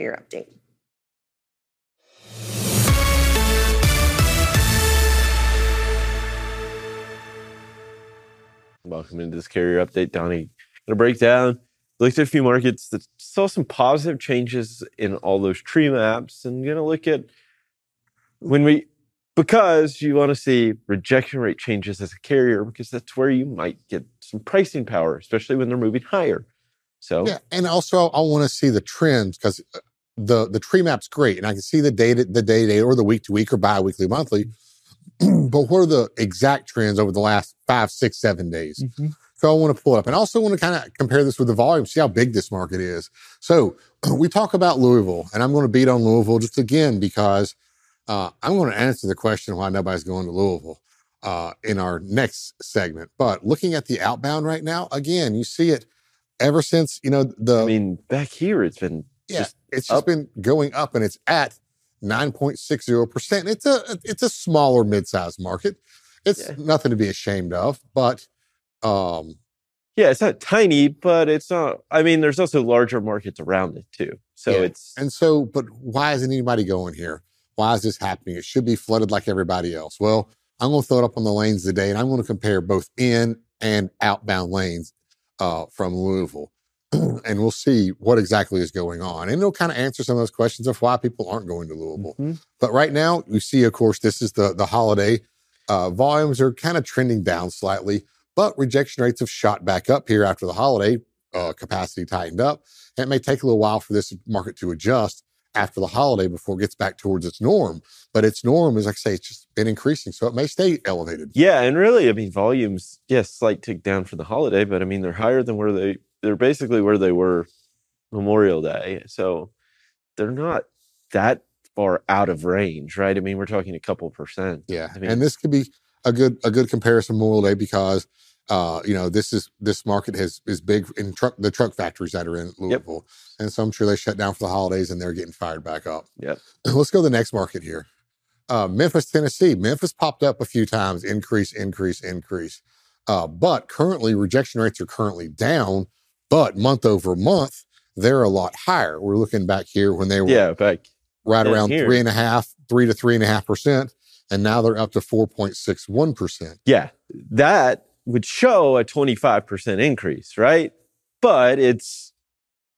your update. Welcome into this carrier update, Donny. Gonna break down. Looked at a few markets that saw some positive changes in all those tree maps, and gonna look at when we because you want to see rejection rate changes as a carrier because that's where you might get some pricing power, especially when they're moving higher. So Yeah, and also I want to see the trends because uh, the the tree map's great, and I can see the data, the day to day, or the week to week, or bi-weekly, monthly. but what are the exact trends over the last five, six, seven days? So I want to pull it up, and also want to kind of compare this with the volume, see how big this market is. So we talk about Louisville, and I'm going to beat on Louisville just again because uh, I'm going to answer the question why nobody's going to Louisville uh, in our next segment. But looking at the outbound right now, again, you see it ever since you know the I mean, back here it's been yeah, just it's just up. been going up and it's at 9.60%. It's a it's a smaller mid-sized market. It's Yeah. nothing to be ashamed of, but um yeah, it's not tiny, but it's not. I mean, there's also larger markets around it too. So Yeah. it's and so but why isn't anybody going here? Why is this happening? It should be flooded like everybody else. Well, I'm going to throw it up on the lanes today and I'm going to compare both in and outbound lanes uh, from Louisville. And we'll see what exactly is going on. And it'll kind of answer some of those questions of why people aren't going to Louisville. Mhm. But right now, you see, of course, this is the the holiday. Uh, volumes are kind of trending down slightly, but rejection rates have shot back up here after the holiday. Uh, capacity tightened up, and it may take a little while for this market to adjust after the holiday before it gets back towards its norm. But its norm is, like I say, it's just been increasing, so it may stay elevated. Yeah, and really, I mean, volumes, yes, slight tick down for the holiday, but I mean, they're higher than where they they're basically where they were Memorial Day. So they're not that far out of range, right? I mean, we're talking a couple percent. Yeah, I mean- and this could be a good a good comparison Memorial Day because uh, you know this is this market has is big in truck the truck factories that are in Louisville, and so I'm sure they shut down for the holidays and they're getting fired back up. Yep. Let's go to the next market here. Uh, Memphis, Tennessee. Memphis popped up a few times, increase, increase, increase. Uh, but currently, rejection rates are currently down, but month over month, they're a lot higher. We're looking back here when they were Yeah, back right around here. three and a half, three to three and a half percent, and now they're up to four point six one percent. yeah, that would show a 25% increase, right? But it's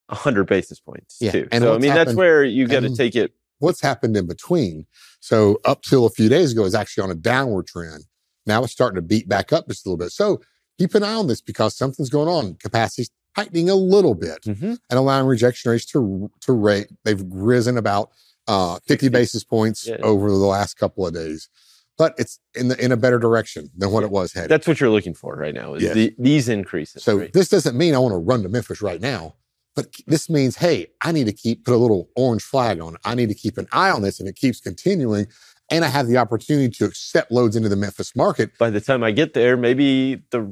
100 basis points Yeah, too. and so I mean, that's where you got to take it. What's happened in between? So up till a few days ago, is actually on a downward trend. Now it's starting to beat back up just a little bit. So keep an eye on this because something's going on. Capacity's tightening a little bit Mhm. and allowing rejection rates to to rate. They've risen about uh, 50 basis points Yeah. over the last couple of days, but it's in the in a better direction than what it was headed. That's what you're looking for right now is Yes. the, these increases. So right? this doesn't mean I want to run to Memphis right now, but this means, hey, I need to keep put a little orange flag on. it. I need to keep an eye on this, and it keeps continuing. And I have the opportunity to accept loads into the Memphis market. by the time I get there, maybe the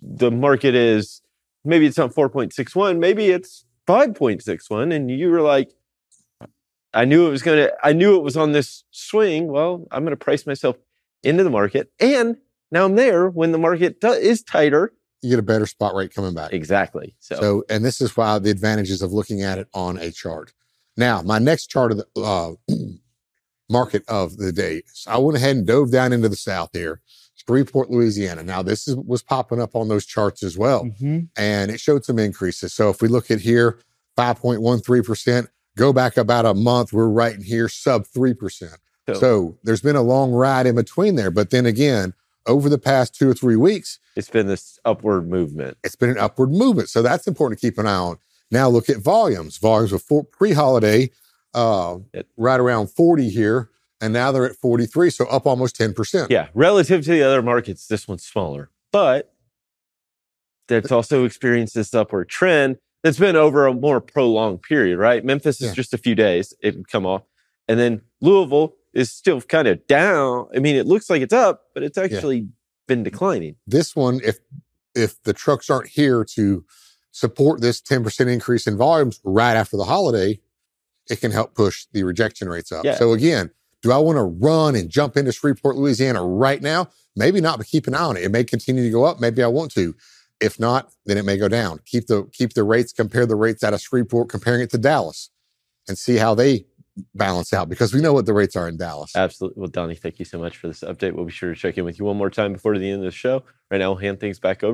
the market is maybe it's not 4.61, maybe it's 5.61. And you were like, I knew it was gonna, I knew it was on this swing. Well, I'm gonna price myself into the market. And now I'm there when the market do- is tighter. You get a better spot rate coming back. Exactly. So, So, and this is why the advantages of looking at it on a chart. Now, my next chart of the uh, market of the day. So I went ahead and dove down into the south here, Shreveport, Louisiana. Now, this is, was popping up on those charts as well. Mhm. and it showed some increases. So if we look at here, 5.13%, go back about a month, we're right in here, sub 3%. So- So, there's been a long ride in between there. But then again, over the past two or three weeks, it's been this upward movement. it's been an upward movement. So that's important to keep an eye on. Now look at volumes. Volumes were pre-holiday, uh, It- right around 40 here, and now they're at 43, so up almost 10%. Yeah. Relative to the other markets, this one's smaller, but that's also experienced this upward trend that's been over a more prolonged period, right? Memphis is Yeah. just a few days, it would come off. And then Louisville is still kind of down. I mean, it looks like it's up, but it's actually been declining. this one, if if the trucks aren't here to support this 10% increase in volumes right after the holiday, it can help push the rejection rates up. Yeah. So again, do I want to run and jump into Shreveport, Louisiana right now? Maybe not, but keep an eye on it. It may continue to go up. Maybe I want to. If not, then it may go down. Keep the keep the rates, compare the rates out of Shreveport, comparing it to Dallas. and see how they balance out because we know what the rates are in Dallas. Absolutely. Well, Donny, thank you so much for this update. We'll be sure to check in with you one more time before the end of the show. Right now, we'll hand things back over